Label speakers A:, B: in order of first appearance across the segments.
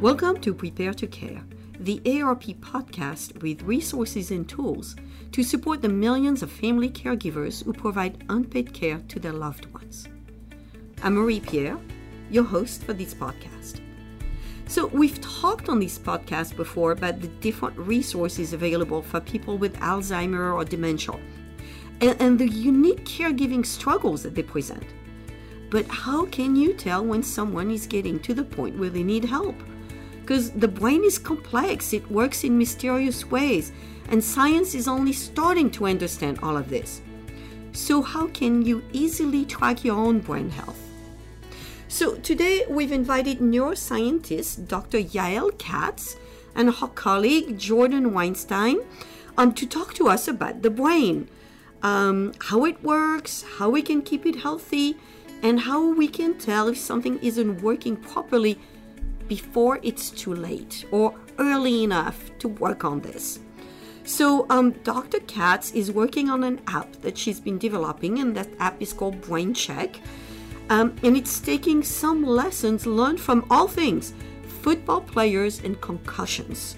A: Welcome to Prepare to Care, the AARP podcast with resources and tools to support the millions of family caregivers who provide unpaid care to their loved ones. I'm Marie Pierre, your host for this podcast. So, we've talked on this podcast before about the different resources available for people with Alzheimer or dementia and, and the unique caregiving struggles that they present. But how can you tell when someone is getting to the point where they need help? Because the brain is complex, it works in mysterious ways, and science is only starting to understand all of this. So, how can you easily track your own brain health? So, today we've invited neuroscientist Dr. Yael Katz and her colleague Jordan Weinstein um, to talk to us about the brain, um, how it works, how we can keep it healthy, and how we can tell if something isn't working properly before it's too late or early enough to work on this. So, um, Dr. Katz is working on an app that she's been developing, and that app is called Brain Check. Um, and it's taking some lessons learned from all things football players and concussions.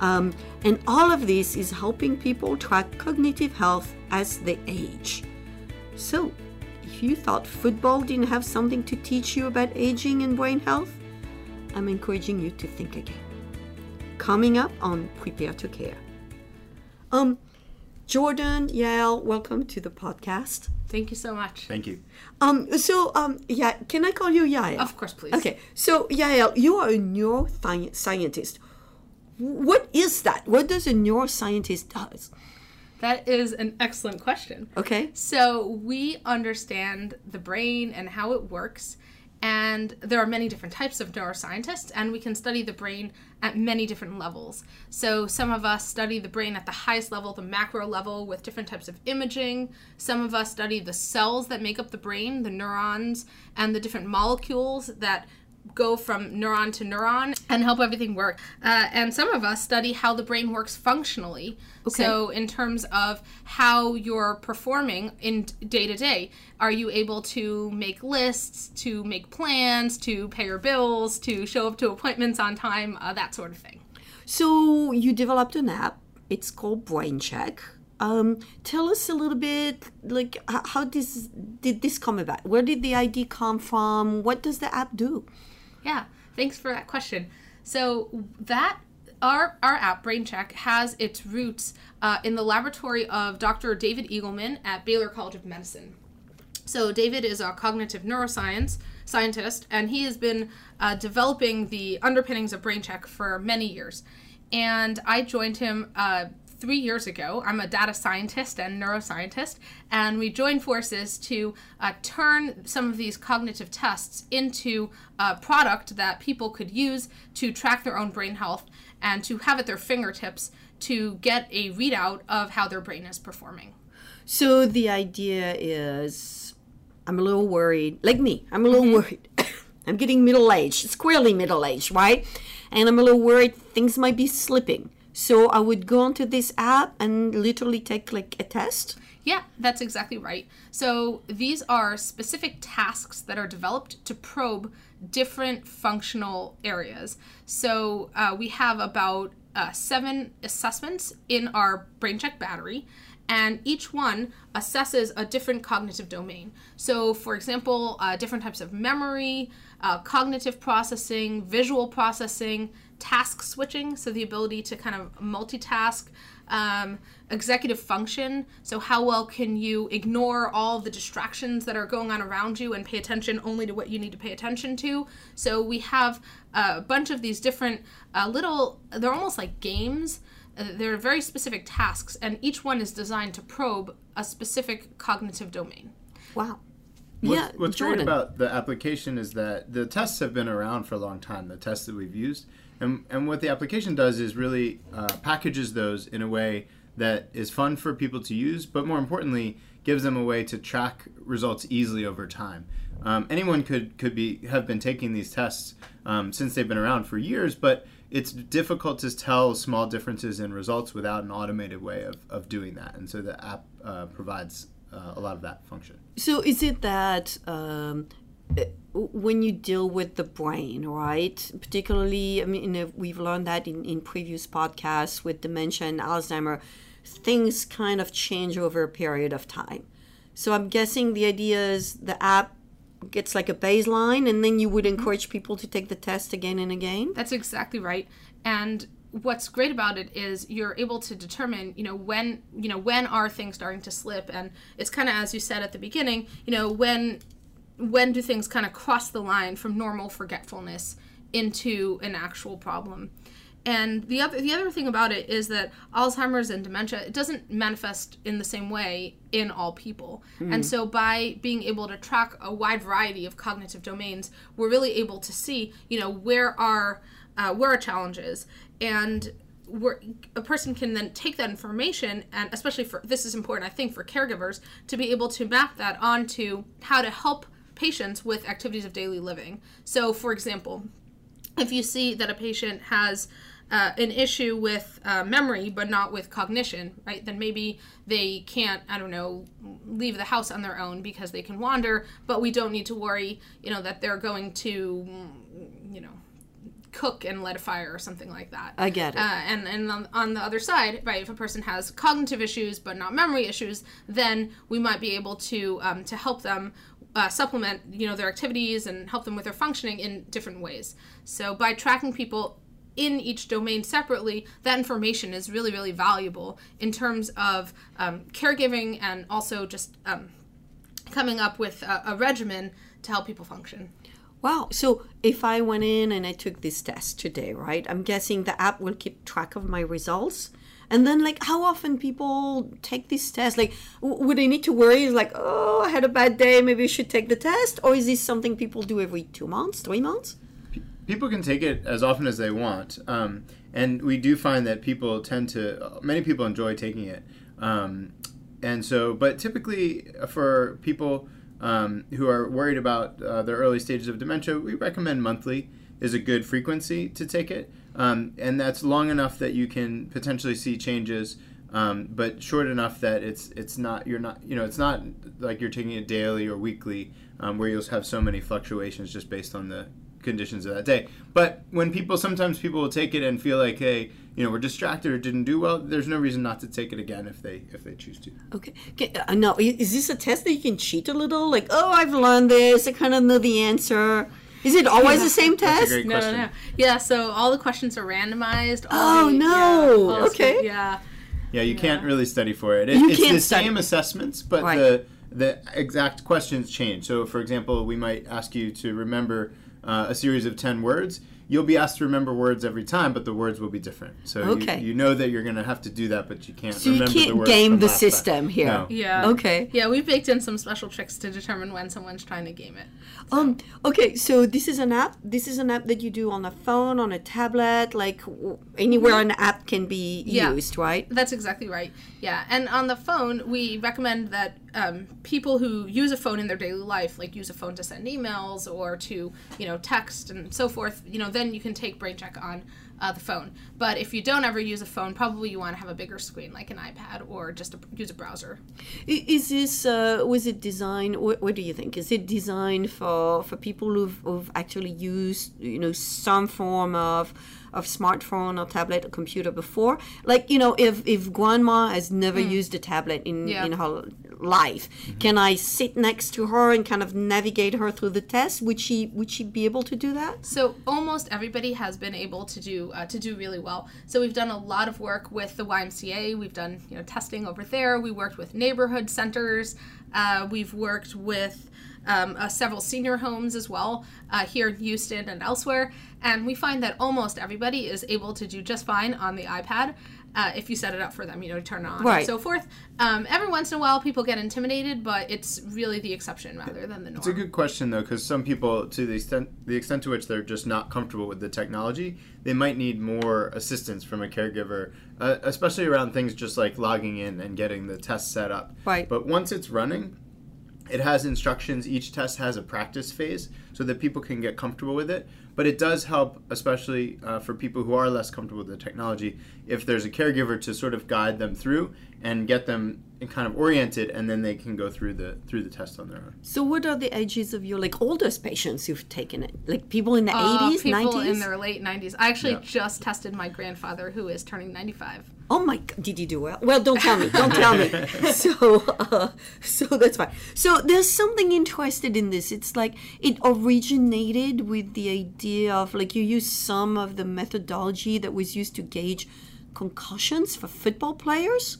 A: Um, and all of this is helping people track cognitive health as they age. So, if you thought football didn't have something to teach you about aging and brain health, I'm encouraging you to think again. Coming up on Prepare to Care. Um, Jordan, Yael, welcome to the podcast.
B: Thank you so much.
C: Thank you.
A: Um, so, um, yeah, can I call you Yael?
B: Of course, please.
A: Okay, so Yael, you are a neuroscientist. What is that? What does a neuroscientist does?
B: That is an excellent question.
A: Okay.
B: So, we understand the brain and how it works, and there are many different types of neuroscientists, and we can study the brain at many different levels. So, some of us study the brain at the highest level, the macro level, with different types of imaging. Some of us study the cells that make up the brain, the neurons, and the different molecules that go from neuron to neuron and help everything work. Uh, and some of us study how the brain works functionally.
A: Okay.
B: So, in terms of how you're performing in day to day, are you able to make lists, to make plans, to pay your bills, to show up to appointments on time, uh, that sort of thing?
A: So you developed an app. It's called Brain Check. Um, tell us a little bit, like how this did this come about? Where did the idea come from? What does the app do?
B: Yeah, thanks for that question. So that our our app Brain Check has its roots uh, in the laboratory of Dr. David Eagleman at Baylor College of Medicine. So David is a cognitive neuroscience scientist, and he has been uh, developing the underpinnings of Brain Check for many years. And I joined him uh, three years ago. I'm a data scientist and neuroscientist, and we joined forces to uh, turn some of these cognitive tests into a product that people could use to track their own brain health and to have at their fingertips to get a readout of how their brain is performing.
A: So the idea is, I'm a little worried. Like me, I'm a little
B: Mm-hmm.
A: worried. I'm getting middle aged, squarely middle aged, right? And I'm a little worried things might be slipping. So I would go onto this app and literally take like a test.
B: Yeah, that's exactly right. So these are specific tasks that are developed to probe different functional areas. So uh, we have about uh, seven assessments in our BrainCheck battery, and each one assesses a different cognitive domain. So, for example, uh, different types of memory, uh, cognitive processing, visual processing, task switching, so the ability to kind of multitask, um, executive function, so how well can you ignore all the distractions that are going on around you and pay attention only to what you need to pay attention to. So we have a bunch of these different uh, little, they're almost like games. Uh, they're very specific tasks, and each one is designed to probe a specific cognitive domain.
A: Wow.
C: What's,
A: yeah,
C: what's
A: Jordan.
C: great about the application is that the tests have been around for a long time, the tests that we've used. And, and what the application does is really uh, packages those in a way that is fun for people to use, but more importantly, gives them a way to track results easily over time. Um, anyone could, could be have been taking these tests um, since they've been around for years, but it's difficult to tell small differences in results without an automated way of, of doing that. And so the app uh, provides uh, a lot of that function.
A: So is it that um, when you deal with the brain, right? Particularly, I mean, we've learned that in, in previous podcasts with dementia and Alzheimer, things kind of change over a period of time. So I'm guessing the idea is the app gets like a baseline and then you would mm-hmm. encourage people to take the test again and again.
B: That's exactly right. And what's great about it is you're able to determine you know when you know when are things starting to slip and it's kind of as you said at the beginning you know when when do things kind of cross the line from normal forgetfulness into an actual problem and the other the other thing about it is that Alzheimer's and dementia it doesn't manifest in the same way in all people. Mm. And so by being able to track a wide variety of cognitive domains, we're really able to see, you know, where are uh, where are challenges and where a person can then take that information and especially for this is important i think for caregivers to be able to map that onto how to help patients with activities of daily living. So for example if you see that a patient has uh, an issue with uh, memory but not with cognition right then maybe they can't i don't know leave the house on their own because they can wander but we don't need to worry you know that they're going to you know cook and light a fire or something like that.
A: I get it. Uh,
B: and and on, on, the other side, right, if a person has cognitive issues but not memory issues, then we might be able to um, to help them uh, supplement you know their activities and help them with their functioning in different ways. So by tracking people in each domain separately, that information is really really valuable in terms of um, caregiving and also just um, coming up with a, a regimen to help people function.
A: Wow. So if I went in and I took this test today, right? I'm guessing the app will keep track of my results. And then, like, how often people take this test? Like, w- would they need to worry? Like, oh, I had a bad day. Maybe I should take the test. Or is this something people do every two months, three months?
C: People can take it as often as they want. Um, and we do find that people tend to, many people enjoy taking it. Um, and so, but typically for people, um, who are worried about uh, their early stages of dementia, we recommend monthly is a good frequency to take it. Um, and that's long enough that you can potentially see changes, um, but short enough that it's it's not you're not you know it's not like you're taking it daily or weekly, um, where you'll have so many fluctuations just based on the conditions of that day. But when people sometimes people will take it and feel like, hey, you know, we're distracted or didn't do well, there's no reason not to take it again if they if they choose to.
A: Okay. okay uh, now, is this a test that you can cheat a little? Like, oh, I've learned this. I kind of know the answer. Is it always yeah. the same test?
B: no, no, no. Yeah. So all the questions are randomized.
A: oh
B: the,
A: no. Yeah, okay.
B: yeah.
C: Yeah, you yeah. can't really study for it. it you it's can't the study. same assessments, but right. the the exact questions change. So, for example, we might ask you to remember uh, a series of 10 words, you'll be asked to remember words every time, but the words will be different. So okay. you, you know that you're going to have to do that, but you can't remember the words. so
A: you can't game the system
C: time.
A: here.
C: No.
B: Yeah.
A: Okay.
B: Yeah, we've baked in some special tricks to determine when someone's trying to game it.
A: So. Um. Okay. So this is an app. This is an app that you do on a phone, on a tablet, like anywhere an app can be
B: yeah.
A: used, right?
B: That's exactly right. Yeah. And on the phone, we recommend that um, people who use a phone in their daily life, like use a phone to send emails or to, you know, text and so forth, you know, then you can take BrainCheck on uh, the phone. But if you don't ever use a phone, probably you want to have a bigger screen like an iPad or just a, use a browser.
A: Is this uh, was it designed? What, what, do you think? Is it designed for for people who've, who've actually used you know some form of of smartphone or tablet or computer before. Like you know, if if grandma has never mm. used a tablet in yeah. in her life, mm-hmm. can I sit next to her and kind of navigate her through the test? Would she would she be able to do that?
B: So almost everybody has been able to do uh, to do really well. So we've done a lot of work with the YMCA. We've done you know testing over there. We worked with neighborhood centers. Uh, we've worked with um, uh, several senior homes as well uh, here in Houston and elsewhere. And we find that almost everybody is able to do just fine on the iPad. Uh, if you set it up for them, you know, to turn on right. and so forth. Um, every once in a while, people get intimidated, but it's really the exception rather than the norm.
C: It's a good question though, because some people, to the extent the extent to which they're just not comfortable with the technology, they might need more assistance from a caregiver, uh, especially around things just like logging in and getting the test set up.
A: Right.
C: But once it's running, it has instructions. Each test has a practice phase so that people can get comfortable with it. But it does help, especially uh, for people who are less comfortable with the technology, if there's a caregiver to sort of guide them through and get them kind of oriented, and then they can go through the through the test on their own.
A: So, what are the ages of your like oldest patients who've taken it? Like people in the
B: Uh,
A: eighties,
B: people
A: nineties.
B: in their late 90s. I actually
C: Yeah.
B: just tested my grandfather who is turning 95.
A: Oh my! g- Did he do well? Well, don't tell me. Don't tell me. So, uh, so that's fine. So there's something interested in this. It's like it originated with the idea of like you use some of the methodology that was used to gauge concussions for football players.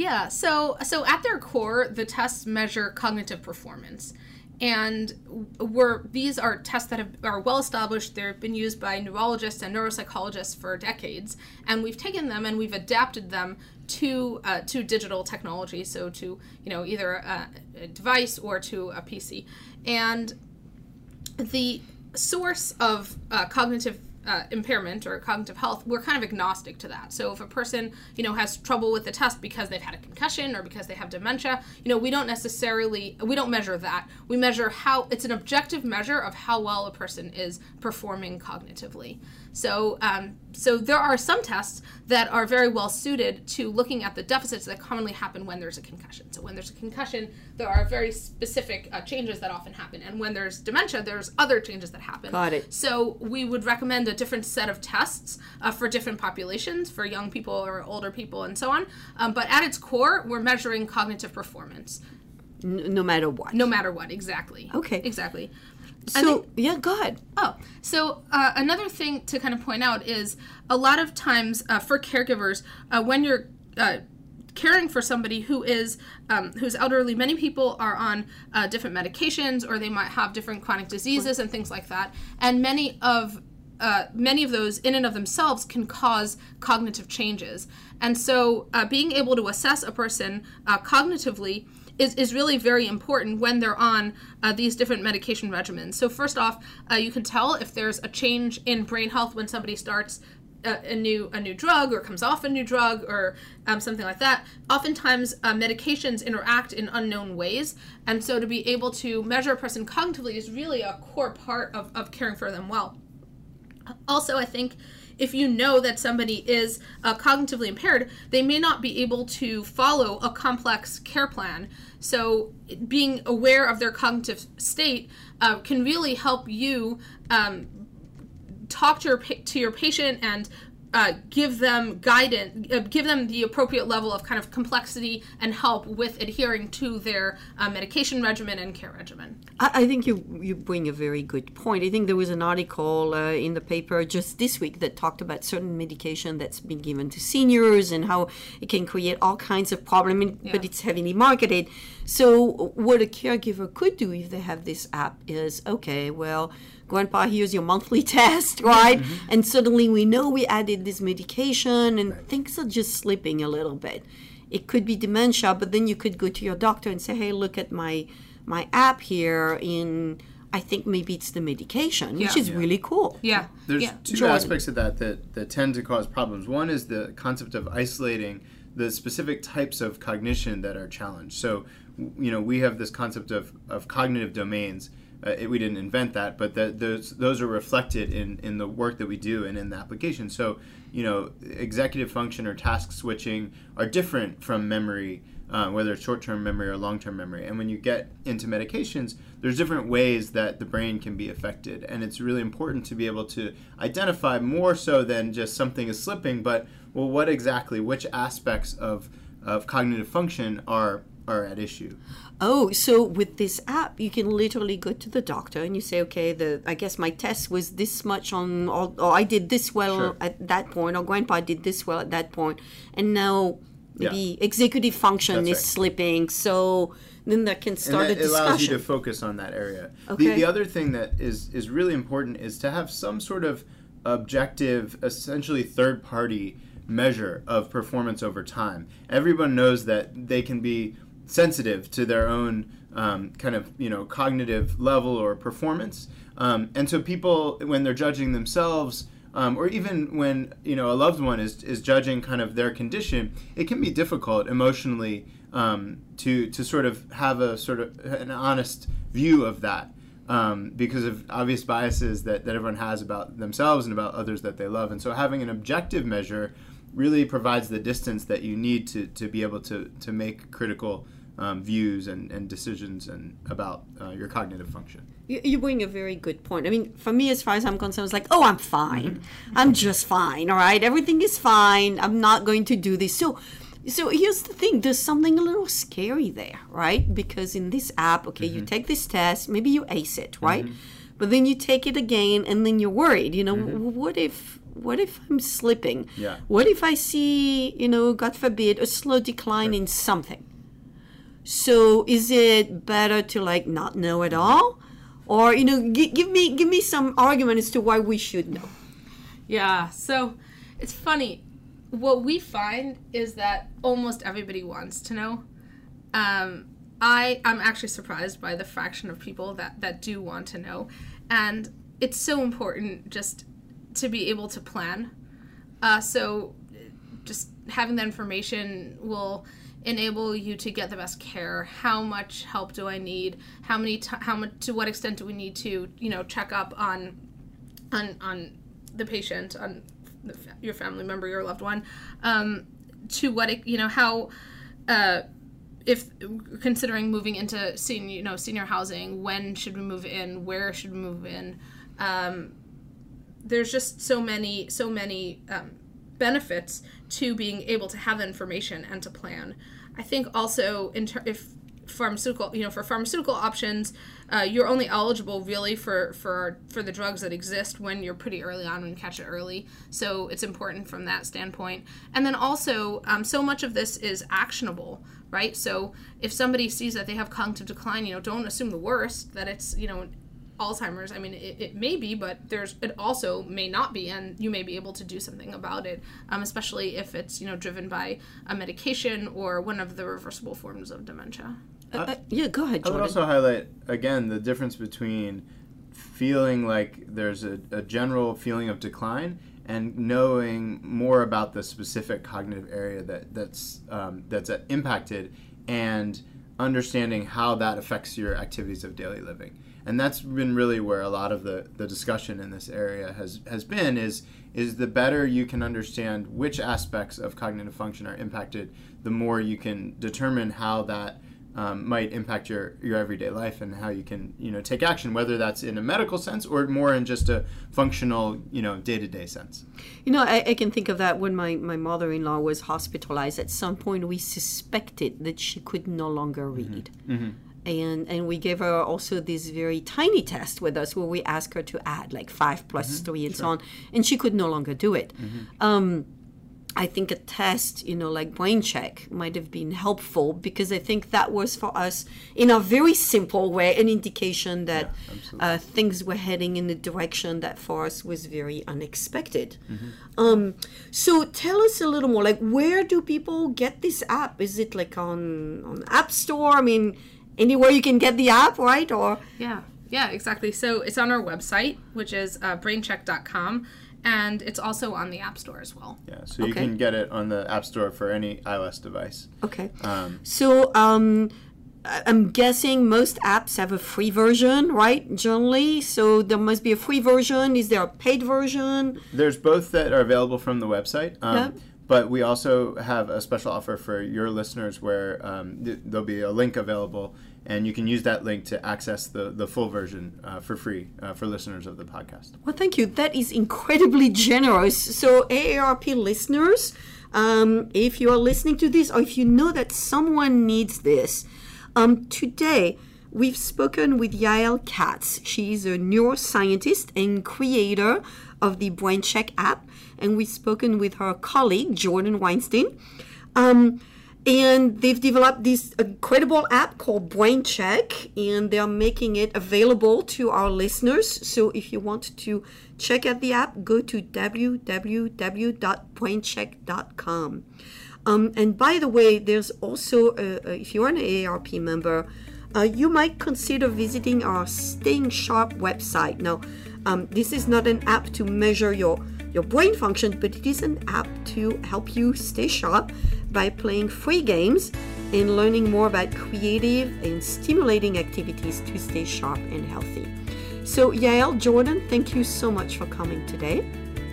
B: Yeah, so so at their core, the tests measure cognitive performance. And we're, these are tests that have, are well established. They've been used by neurologists and neuropsychologists for decades. And we've taken them and we've adapted them to uh, to digital technology, so to you know either a, a device or to a PC. And the source of uh, cognitive uh, impairment or cognitive health, we're kind of agnostic to that. So if a person, you know, has trouble with the test because they've had a concussion or because they have dementia, you know, we don't necessarily we don't measure that. We measure how it's an objective measure of how well a person is performing cognitively. So um, so there are some tests that are very well suited to looking at the deficits that commonly happen when there's a concussion. So when there's a concussion, there are very specific uh, changes that often happen, and when there's dementia, there's other changes that happen.
A: Got it.
B: So we would recommend a different set of tests uh, for different populations, for young people or older people, and so on. Um, but at its core, we're measuring cognitive performance,
A: no matter what.
B: no matter what. Exactly.
A: Okay.
B: Exactly.
A: So yeah, go ahead.
B: Oh, so uh, another thing to kind of point out is a lot of times uh, for caregivers, uh, when you're uh, caring for somebody who is um, who's elderly, many people are on uh, different medications or they might have different chronic diseases and things like that, and many of uh, many of those in and of themselves can cause cognitive changes. And so, uh, being able to assess a person uh, cognitively is, is really very important when they're on uh, these different medication regimens. So, first off, uh, you can tell if there's a change in brain health when somebody starts a, a new a new drug or comes off a new drug or um, something like that. Oftentimes, uh, medications interact in unknown ways, and so to be able to measure a person cognitively is really a core part of, of caring for them well. Also, I think if you know that somebody is uh, cognitively impaired, they may not be able to follow a complex care plan. So, being aware of their cognitive state uh, can really help you um, talk to your to your patient and uh, give them guidance, uh, give them the appropriate level of kind of complexity and help with adhering to their uh, medication regimen and care regimen.
A: I, I think you you bring a very good point. I think there was an article uh, in the paper just this week that talked about certain medication that's been given to seniors and how it can create all kinds of problems, but it's heavily marketed. So what a caregiver could do if they have this app is okay, well. Grandpa, here's your monthly test, right? Mm-hmm. And suddenly we know we added this medication and things are just slipping a little bit. It could be dementia, but then you could go to your doctor and say, hey, look at my my app here in I think maybe it's the medication, which
B: Yeah.
A: is really cool.
B: Yeah,
C: There's
B: yeah.
C: two
A: Jordan.
C: aspects of that, that that tend to cause problems. One is the concept of isolating the specific types of cognition that are challenged. So, you know, we have this concept of, of cognitive domains. Uh, it, we didn't invent that, but those those are reflected in, in the work that we do and in the application. So, you know, executive function or task switching are different from memory, uh, whether it's short-term memory or long-term memory. And when you get into medications, there's different ways that the brain can be affected, and it's really important to be able to identify more so than just something is slipping, but well, what exactly, which aspects of of cognitive function are are at issue.
A: Oh, so with this app, you can literally go to the doctor and you say, okay, the I guess my test was this much on, or, or I did this well
C: Sure.
A: at that point, or Grandpa did this well at that point, and now maybe
C: Yeah.
A: executive function
C: That's
A: is
C: right.
A: slipping. So then that can start
C: and
A: a
C: that allows you to focus on that area.
A: Okay.
C: The, the other thing that is is really important is to have some sort of objective, essentially third party measure of performance over time. Everyone knows that they can be sensitive to their own um, kind of you know cognitive level or performance, um, and so people when they're judging themselves. Um, or even when you know a loved one is, is judging kind of their condition, it can be difficult emotionally um, to to sort of have a sort of an honest view of that um, because of obvious biases that, that everyone has about themselves and about others that they love. And so having an objective measure really provides the distance that you need to, to be able to, to make critical um, views and, and decisions and about uh, your cognitive function.
A: You, you bring a very good point. I mean, for me, as far as I'm concerned, it's like, oh, I'm fine. I'm just fine. All right, everything is fine. I'm not going to do this. So, so here's the thing. There's something a little scary there, right? Because in this app, okay, you take this test, maybe you ace it, right? But then you take it again, and then you're worried. You know, w- what if? What if I'm slipping?
C: Yeah.
A: What if I see, you know, God forbid, a slow decline in something? So is it better to like not know at all, or you know, gi- give me give me some argument as to why we should know?
B: Yeah, so it's funny. What we find is that almost everybody wants to know. Um, I I'm actually surprised by the fraction of people that that do want to know, and it's so important just to be able to plan. Uh, so just having that information will enable you to get the best care? How much help do i need? How many t- how much to what extent do we need to you know check up on on on the patient on the, your family member your loved one? Um to what it, you know how uh if considering moving into senior you know senior housing when should we move in? Where should we move in? Um there's just so many so many um, benefits to being able to have information and to plan. I think also in ter- if pharmaceutical you know for pharmaceutical options uh, you're only eligible really for for for the drugs that exist when you're pretty early on you catch it early. So it's important from that standpoint. And then also um, so much of this is actionable right? So if somebody sees that they have cognitive decline you know don't assume the worst that it's you know Alzheimer's. I mean, it, it may be, but there's it also may not be, and you may be able to do something about it, um, especially if it's you know driven by a medication or one of the reversible forms of dementia.
A: Uh, uh, yeah, go ahead,
C: I would also highlight again the difference between feeling like there's a, a general feeling of decline and knowing more about the specific cognitive area that that's um, that's uh, impacted and understanding how that affects your activities of daily living and that's been really where a lot of the, the discussion in this area has, has been is is the better you can understand which aspects of cognitive function are impacted the more you can determine how that um, might impact your, your everyday life and how you can you know take action whether that's in a medical sense or more in just a functional you know day-to-day sense
A: You know, I, I can think of that when my, my mother in law was hospitalized. At some point, we suspected that she could no longer read. And, and we gave her also this very tiny test with us where we asked her to add like five plus three and so on. And she could no longer do it. Um, I think a test, you know, like brain check might have been helpful because I think that was for us, in a very simple way, an indication that uh, things were heading in a direction that for us was very unexpected. Um, so tell us a little more, like where do people get this app? Is it like on on App Store? I mean, anywhere you can get the app, right? Or
B: Yeah, yeah, exactly. So it's on our website, which is uh, braincheck.com, and it's also on the App Store as well.
C: yeah so you
A: Okay.
C: can get it on the app store for any ios device
A: okay.
C: um,
A: So um, I- I'm guessing most apps have a free version, right? Generally, so there must be a free version. Is there a paid version?
C: There's both that are available from the website. Um,
A: Yeah.
C: But we also have a special offer for your listeners where um, th- there'll be a link available, and you can use that link to access the, the full version uh, for free uh, for listeners of the podcast.
A: Well, thank you. That is incredibly generous. So, AARP listeners, um, if you are listening to this, or if you know that someone needs this, um, today we've spoken with Yael Katz. She's a neuroscientist and creator of the Brain Check app, and we've spoken with her colleague Jordan Weinstein. Um, and they've developed this incredible app called Brain Check, and they're making it available to our listeners. So if you want to check out the app, go to www.braincheck.com. Um, and by the way, there's also, if you're an AARP member, uh, you might consider visiting our Staying Sharp website. Now, um, this is not an app to measure your your brain function, but it is an app to help you stay sharp by playing free games and learning more about creative and stimulating activities to stay sharp and healthy. So, Yael, Jordan, thank you so much for coming today.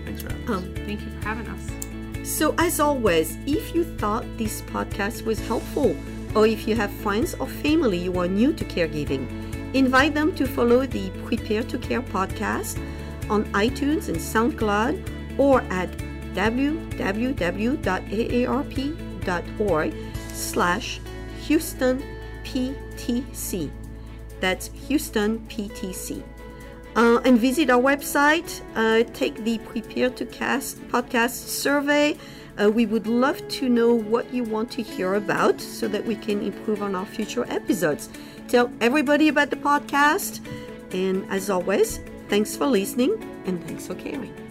C: Thanks for having us.
A: Um,
B: Thank you for having us.
A: So, as always, if you thought this podcast was helpful, or if you have friends or family who are new to caregiving, invite them to follow the Prepare to Care podcast on iTunes and SoundCloud or at www.aarp.org slash Houston PTC. That's Houston PTC. Uh, and visit our website, uh, take the Prepare to Care podcast survey. Uh, we would love to know what you want to hear about so that we can improve on our future episodes. Tell everybody about the podcast. And as always, thanks for listening and thanks for caring.